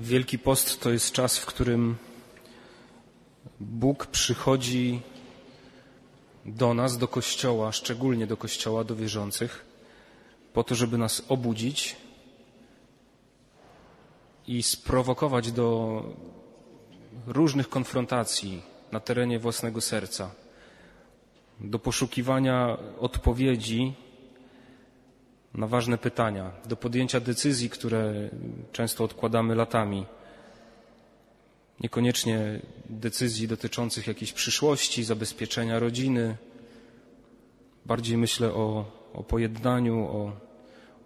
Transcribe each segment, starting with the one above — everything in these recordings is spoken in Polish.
Wielki Post to jest czas, w którym Bóg przychodzi do nas, do Kościoła, szczególnie do Kościoła, do wierzących, po to, żeby nas obudzić i sprowokować do różnych konfrontacji na terenie własnego serca, do poszukiwania odpowiedzi na ważne pytania, do podjęcia decyzji, które często odkładamy latami. Niekoniecznie decyzji dotyczących jakiejś przyszłości, zabezpieczenia rodziny. Bardziej myślę o, o pojednaniu, o,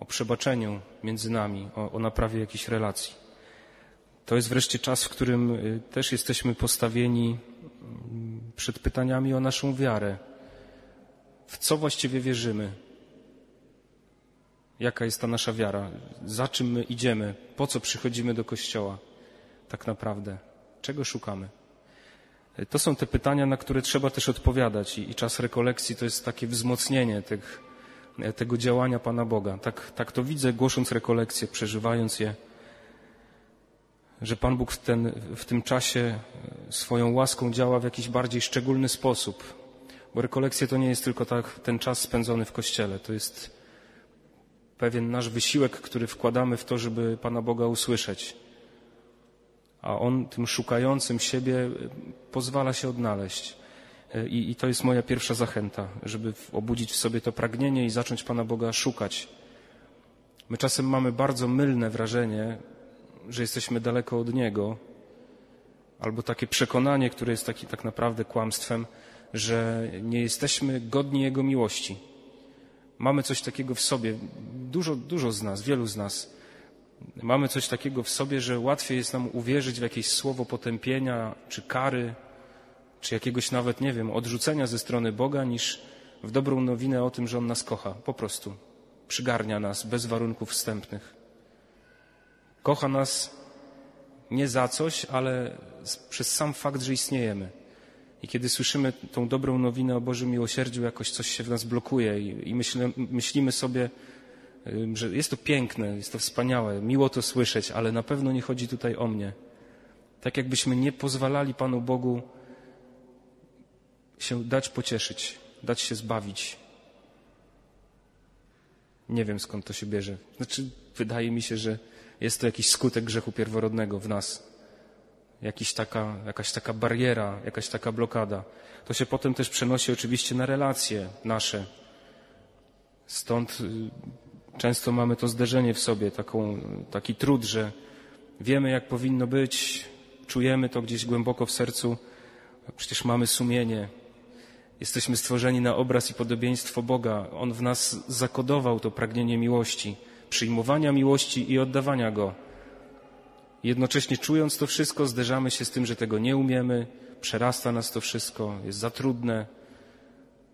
o przebaczeniu między nami, o, o naprawie jakichś relacji. To jest wreszcie czas, w którym y, też jesteśmy postawieni mm, przed pytaniami o naszą wiarę. W co właściwie wierzymy? Jaka jest ta nasza wiara? Za czym my idziemy? Po co przychodzimy do kościoła? Tak naprawdę. Czego szukamy? To są te pytania, na które trzeba też odpowiadać i, czas rekolekcji to jest takie wzmocnienie tych, tego działania Pana Boga. Tak, tak to widzę, głosząc rekolekcje, przeżywając je, że Pan Bóg w, ten, w tym czasie swoją łaską działa w jakiś bardziej szczególny sposób. Bo rekolekcje to nie jest tylko tak, ten czas spędzony w Kościele, to jest pewien nasz wysiłek, który wkładamy w to, żeby Pana Boga usłyszeć. A On tym szukającym siebie pozwala się odnaleźć. I, I, to jest moja pierwsza zachęta, żeby obudzić w sobie to pragnienie i zacząć Pana Boga szukać. My czasem mamy bardzo mylne wrażenie, że jesteśmy daleko od Niego, albo takie przekonanie, które jest taki, tak naprawdę kłamstwem, że nie jesteśmy godni Jego miłości. Mamy coś takiego w sobie, dużo, dużo z nas, wielu z nas. Mamy coś takiego w sobie, że łatwiej jest nam uwierzyć w jakieś słowo potępienia, czy kary, czy jakiegoś nawet, nie wiem, odrzucenia ze strony Boga, niż w dobrą nowinę o tym, że On nas kocha. Po prostu przygarnia nas bez warunków wstępnych. Kocha nas nie za coś, ale przez sam fakt, że istniejemy. I kiedy słyszymy tą dobrą nowinę o Bożym miłosierdziu, jakoś coś się w nas blokuje i, i myślimy sobie, że jest to piękne, jest to wspaniałe, miło to słyszeć, ale na pewno nie chodzi tutaj o mnie. Tak jakbyśmy nie pozwalali Panu Bogu się dać pocieszyć, dać się zbawić. Nie wiem skąd to się bierze. Znaczy, wydaje mi się, że jest to jakiś skutek grzechu pierworodnego w nas jakiś taka, jakaś taka bariera, jakaś taka blokada. To się potem też przenosi oczywiście na relacje nasze. Stąd y, często mamy to zderzenie w sobie, taką, taki trud, że wiemy jak powinno być, czujemy to gdzieś głęboko w sercu, przecież mamy sumienie. Jesteśmy stworzeni na obraz i podobieństwo Boga. On w nas zakodował to pragnienie miłości, przyjmowania miłości i oddawania Go. Jednocześnie czując to wszystko, zderzamy się z tym, że tego nie umiemy, przerasta nas to wszystko, jest za trudne,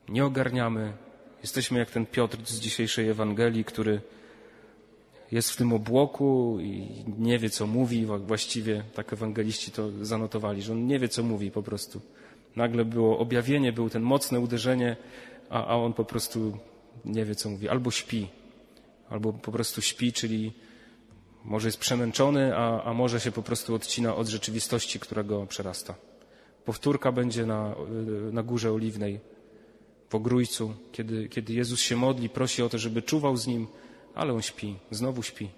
nie ogarniamy. Jesteśmy jak ten Piotr z dzisiejszej Ewangelii, który jest w tym obłoku i nie wie, co mówi. Właściwie tak ewangeliści to zanotowali, że on nie wie, co mówi po prostu. Nagle było objawienie, było ten mocne uderzenie, a, a on po prostu nie wie, co mówi. Albo śpi, albo po prostu śpi, czyli może jest przemęczony, a, a może się po prostu odcina od rzeczywistości, która go przerasta. Powtórka będzie na, na Górze Oliwnej, w Ogrójcu, kiedy, kiedy Jezus się modli, prosi o to, żeby czuwał z nim, ale on śpi, znowu śpi.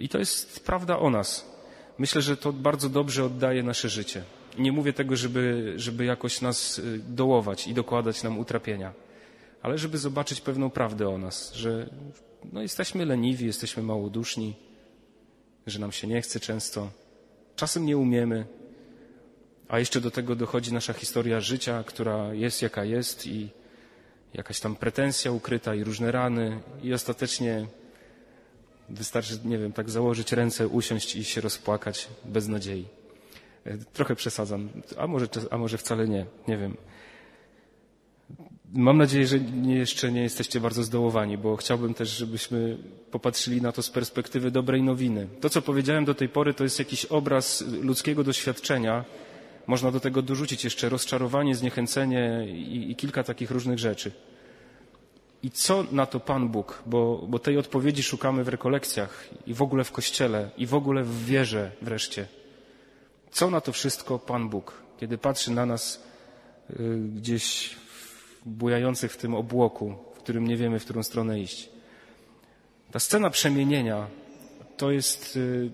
I to jest prawda o nas. Myślę, że to bardzo dobrze oddaje nasze życie. Nie mówię tego, żeby, żeby jakoś nas y, dołować i dokładać nam utrapienia, ale żeby zobaczyć pewną prawdę o nas, że no, jesteśmy leniwi, jesteśmy małoduszni, że nam się nie chce często, czasem nie umiemy, a jeszcze do tego dochodzi nasza historia życia, która jest jaka jest i jakaś tam pretensja ukryta i różne rany i ostatecznie wystarczy, nie wiem, tak założyć ręce, usiąść i się rozpłakać bez nadziei. E, trochę przesadzam, a może, a może wcale nie, nie wiem. Mam nadzieję, że jeszcze nie jesteście bardzo zdołowani, bo chciałbym też, żebyśmy popatrzyli na to z perspektywy dobrej nowiny. To, co powiedziałem do tej pory, to jest jakiś obraz ludzkiego doświadczenia. Można do tego dorzucić jeszcze rozczarowanie, zniechęcenie i, i kilka takich różnych rzeczy. I co na to Pan Bóg? Bo, bo tej odpowiedzi szukamy w rekolekcjach i w ogóle w kościele i w ogóle w wierze wreszcie. Co na to wszystko Pan Bóg, kiedy patrzy na nas y, gdzieś bujających w tym obłoku, w którym nie wiemy, w którą stronę iść? Ta scena przemienienia to jest y,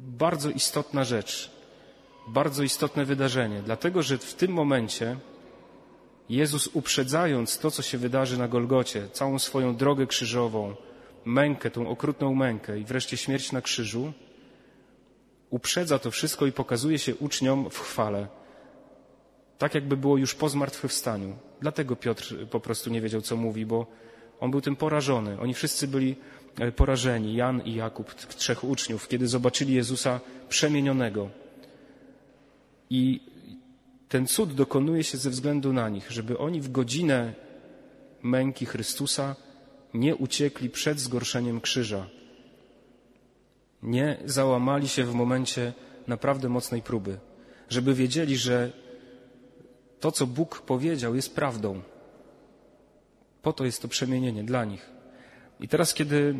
bardzo istotna rzecz, bardzo istotne wydarzenie, dlatego że w tym momencie Jezus uprzedzając to, co się wydarzy na Golgocie, całą swoją drogę krzyżową, mękę, tą okrutną mękę i wreszcie śmierć na krzyżu, uprzedza to wszystko i pokazuje się uczniom w chwale. Tak jakby było już po zmartwychwstaniu. Dlatego Piotr po prostu nie wiedział, co mówi, bo on był tym porażony. Oni wszyscy byli e, porażeni, Jan i Jakub, trzech uczniów, kiedy zobaczyli Jezusa przemienionego. I ten cud dokonuje się ze względu na nich, żeby oni w godzinę męki Chrystusa nie uciekli przed zgorszeniem krzyża. Nie załamali się w momencie naprawdę mocnej próby, żeby wiedzieli, że to, co Bóg powiedział, jest prawdą. Po to jest to przemienienie dla nich. I teraz, kiedy,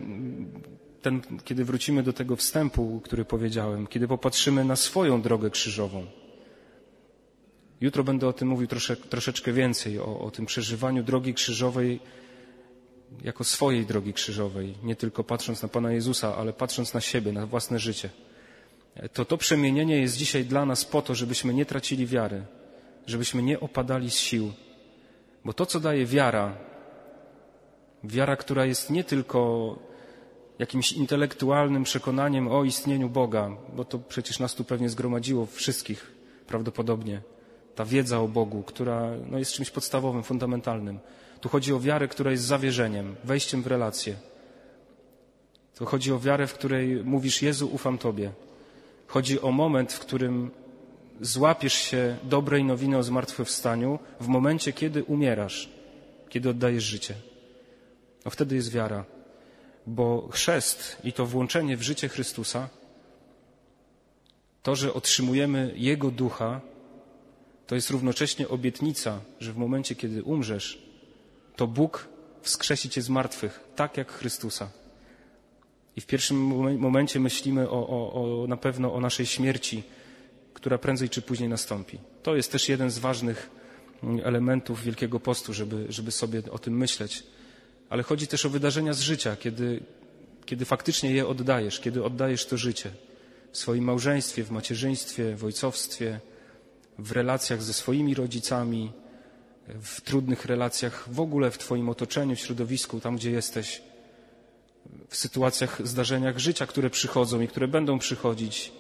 ten, kiedy wrócimy do tego wstępu, który powiedziałem, kiedy popatrzymy na swoją drogę krzyżową, Jutro będę o tym mówił trosze, troszeczkę więcej, o, o tym przeżywaniu drogi krzyżowej jako swojej drogi krzyżowej, nie tylko patrząc na Pana Jezusa, ale patrząc na siebie, na własne życie. To to przemienienie jest dzisiaj dla nas po to, żebyśmy nie tracili wiary, żebyśmy nie opadali z sił. Bo to, co daje wiara, wiara, która jest nie tylko jakimś intelektualnym przekonaniem o istnieniu Boga, bo to przecież nas tu pewnie zgromadziło wszystkich prawdopodobnie, ta wiedza o Bogu, która no, jest czymś podstawowym, fundamentalnym. Tu chodzi o wiarę, która jest zawierzeniem, wejściem w relację. Tu chodzi o wiarę, w której mówisz Jezu, ufam Tobie. Chodzi o moment, w którym złapiesz się dobrej nowiny o zmartwychwstaniu w momencie, kiedy umierasz, kiedy oddajesz życie. No wtedy jest wiara. Bo chrzest i to włączenie w życie Chrystusa, to, że otrzymujemy Jego ducha, to jest równocześnie obietnica, że w momencie, kiedy umrzesz, to Bóg wskrzesi cię z martwych, tak jak Chrystusa. I w pierwszym momencie myślimy o, o, o, na pewno o naszej śmierci, która prędzej czy później nastąpi. To jest też jeden z ważnych mm, elementów Wielkiego Postu, żeby, żeby sobie o tym myśleć. Ale chodzi też o wydarzenia z życia, kiedy, kiedy faktycznie je oddajesz, kiedy oddajesz to życie w swoim małżeństwie, w macierzyństwie, w ojcowstwie, w relacjach ze swoimi rodzicami, w trudnych relacjach w ogóle w Twoim otoczeniu, w środowisku, tam gdzie jesteś, w sytuacjach, zdarzeniach życia, które przychodzą i które będą przychodzić,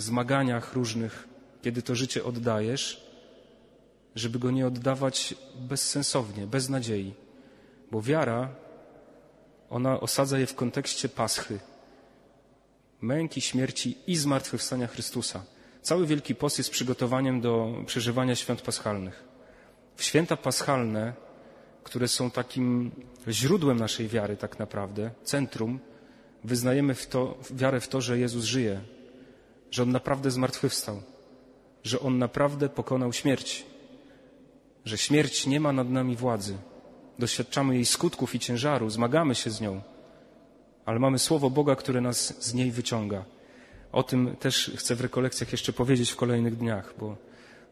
zmaganiach różnych, kiedy to życie oddajesz, żeby go nie oddawać bezsensownie, bez nadziei. Bo wiara, ona osadza je w kontekście paschy, męki, śmierci i zmartwychwstania Chrystusa. Cały Wielki Post jest przygotowaniem do przeżywania świąt paschalnych. W święta paschalne, które są takim źródłem naszej wiary tak naprawdę, centrum, wyznajemy w to, wiarę w to, że Jezus żyje, że On naprawdę zmartwychwstał, że On naprawdę pokonał śmierć, że śmierć nie ma nad nami władzy. Doświadczamy jej skutków i ciężaru, zmagamy się z nią, ale mamy Słowo Boga, które nas z niej wyciąga. O tym też chcę w rekolekcjach jeszcze powiedzieć w kolejnych dniach, bo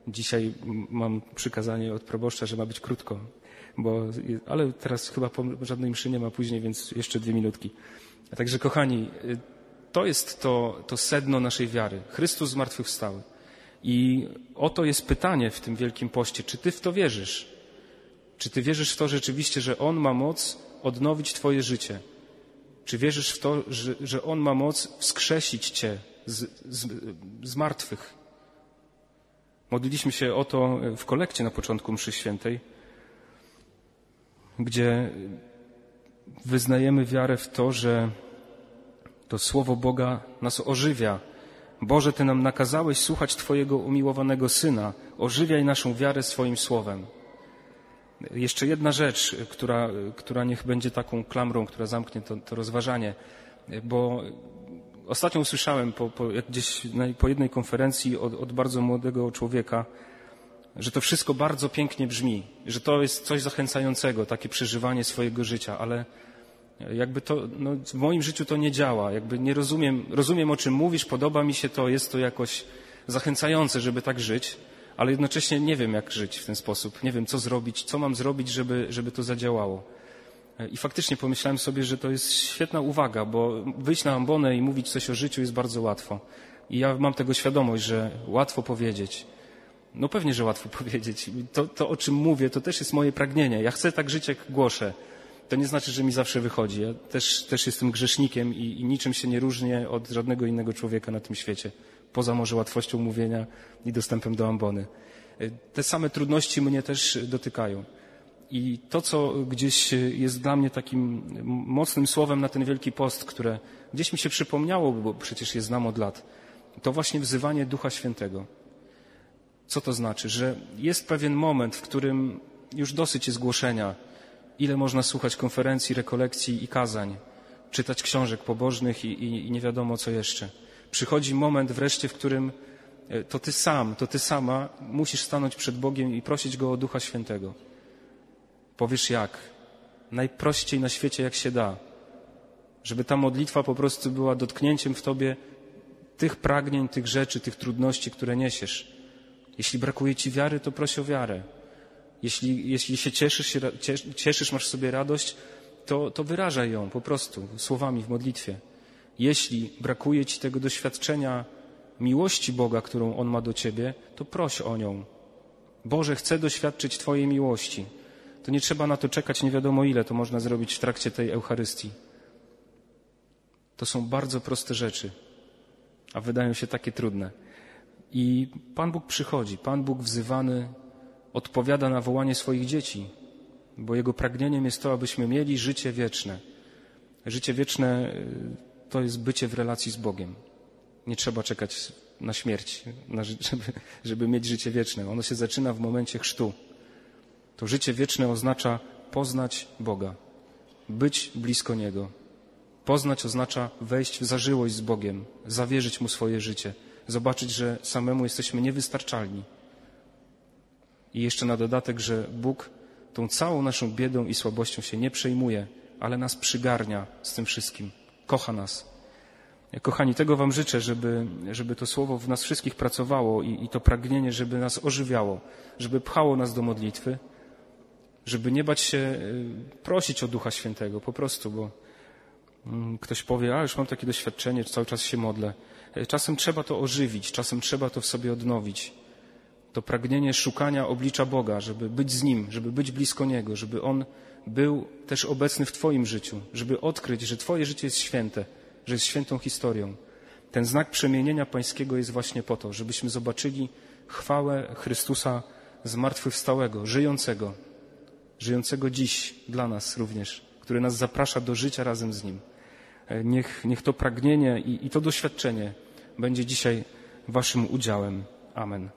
dzisiaj mam przykazanie od proboszcza, że ma być krótko, bo, ale teraz chyba żadnej mszy nie ma później, więc jeszcze dwie minutki. Także kochani, to jest to, to sedno naszej wiary. Chrystus zmartwychwstały. I oto jest pytanie w tym Wielkim Poście. Czy ty w to wierzysz? Czy ty wierzysz w to rzeczywiście, że On ma moc odnowić twoje życie? Czy wierzysz w to, że, że On ma moc wskrzesić Cię z, z, z martwych? Modliliśmy się o to w kolekcie na początku mszy świętej, gdzie wyznajemy wiarę w to, że to Słowo Boga nas ożywia. Boże, Ty nam nakazałeś słuchać Twojego umiłowanego Syna. Ożywiaj naszą wiarę swoim Słowem. Jeszcze jedna rzecz, która, która niech będzie taką klamrą, która zamknie to, to rozważanie, bo ostatnio usłyszałem po, po, gdzieś po jednej konferencji od, od bardzo młodego człowieka, że to wszystko bardzo pięknie brzmi, że to jest coś zachęcającego, takie przeżywanie swojego życia, ale jakby to, no, w moim życiu to nie działa. Jakby nie rozumiem, rozumiem o czym mówisz, podoba mi się to, jest to jakoś zachęcające, żeby tak żyć, ale jednocześnie nie wiem, jak żyć w ten sposób. Nie wiem, co zrobić, co mam zrobić, żeby, żeby to zadziałało. I faktycznie pomyślałem sobie, że to jest świetna uwaga, bo wyjść na ambonę i mówić coś o życiu jest bardzo łatwo. I ja mam tego świadomość, że łatwo powiedzieć. No pewnie, że łatwo powiedzieć. To, to, o czym mówię, to też jest moje pragnienie. Ja chcę tak żyć, jak głoszę. To nie znaczy, że mi zawsze wychodzi. Ja też, też jestem grzesznikiem i, i niczym się nie różnię od żadnego innego człowieka na tym świecie. Poza może łatwością mówienia i dostępem do ambony. Te same trudności mnie też dotykają. I to, co gdzieś jest dla mnie takim mocnym słowem na ten Wielki Post, które gdzieś mi się przypomniało, bo przecież je znam od lat, to właśnie wzywanie Ducha Świętego. Co to znaczy? Że jest pewien moment, w którym już dosyć jest głoszenia, ile można słuchać konferencji, rekolekcji i kazań, czytać książek pobożnych i, i, i nie wiadomo co jeszcze. Przychodzi moment wreszcie, w którym e, to ty sam, to ty sama musisz stanąć przed Bogiem i prosić Go o Ducha Świętego. Powiesz jak? Najprościej na świecie, jak się da. Żeby ta modlitwa po prostu była dotknięciem w tobie tych pragnień, tych rzeczy, tych trudności, które niesiesz. Jeśli brakuje ci wiary, to proś o wiarę. Jeśli, jeśli się cieszysz, cieszysz, masz w sobie radość, to, to wyrażaj ją po prostu słowami w modlitwie. Jeśli brakuje ci tego doświadczenia miłości Boga, którą On ma do ciebie, to proś o nią. Boże, chcę doświadczyć Twojej miłości. To nie trzeba na to czekać nie wiadomo ile, to można zrobić w trakcie tej Eucharystii. To są bardzo proste rzeczy, a wydają się takie trudne. I Pan Bóg przychodzi, Pan Bóg wzywany odpowiada na wołanie swoich dzieci, bo Jego pragnieniem jest to, abyśmy mieli życie wieczne. Życie wieczne y, to jest bycie w relacji z Bogiem. Nie trzeba czekać na śmierć, żeby, żeby mieć życie wieczne. Ono się zaczyna w momencie chrztu. To życie wieczne oznacza poznać Boga, być blisko Niego. Poznać oznacza wejść w zażyłość z Bogiem, zawierzyć Mu swoje życie, zobaczyć, że samemu jesteśmy niewystarczalni. I jeszcze na dodatek, że Bóg tą całą naszą biedą i słabością się nie przejmuje, ale nas przygarnia z tym wszystkim. Kocha nas. Kochani, tego Wam życzę, żeby, żeby to słowo w nas wszystkich pracowało i, i to pragnienie, żeby nas ożywiało, żeby pchało nas do modlitwy, żeby nie bać się y, prosić o Ducha Świętego, po prostu, bo mm, ktoś powie, a już mam takie doświadczenie, cały czas się modlę. E, czasem trzeba to ożywić, czasem trzeba to w sobie odnowić. To pragnienie szukania oblicza Boga, żeby być z Nim, żeby być blisko Niego, żeby On był też obecny w Twoim życiu, żeby odkryć, że Twoje życie jest święte, że jest świętą historią. Ten znak przemienienia Pańskiego jest właśnie po to, żebyśmy zobaczyli chwałę Chrystusa zmartwychwstałego, żyjącego, żyjącego dziś dla nas również, który nas zaprasza do życia razem z Nim. Niech, niech to pragnienie i, i to doświadczenie będzie dzisiaj Waszym udziałem. Amen.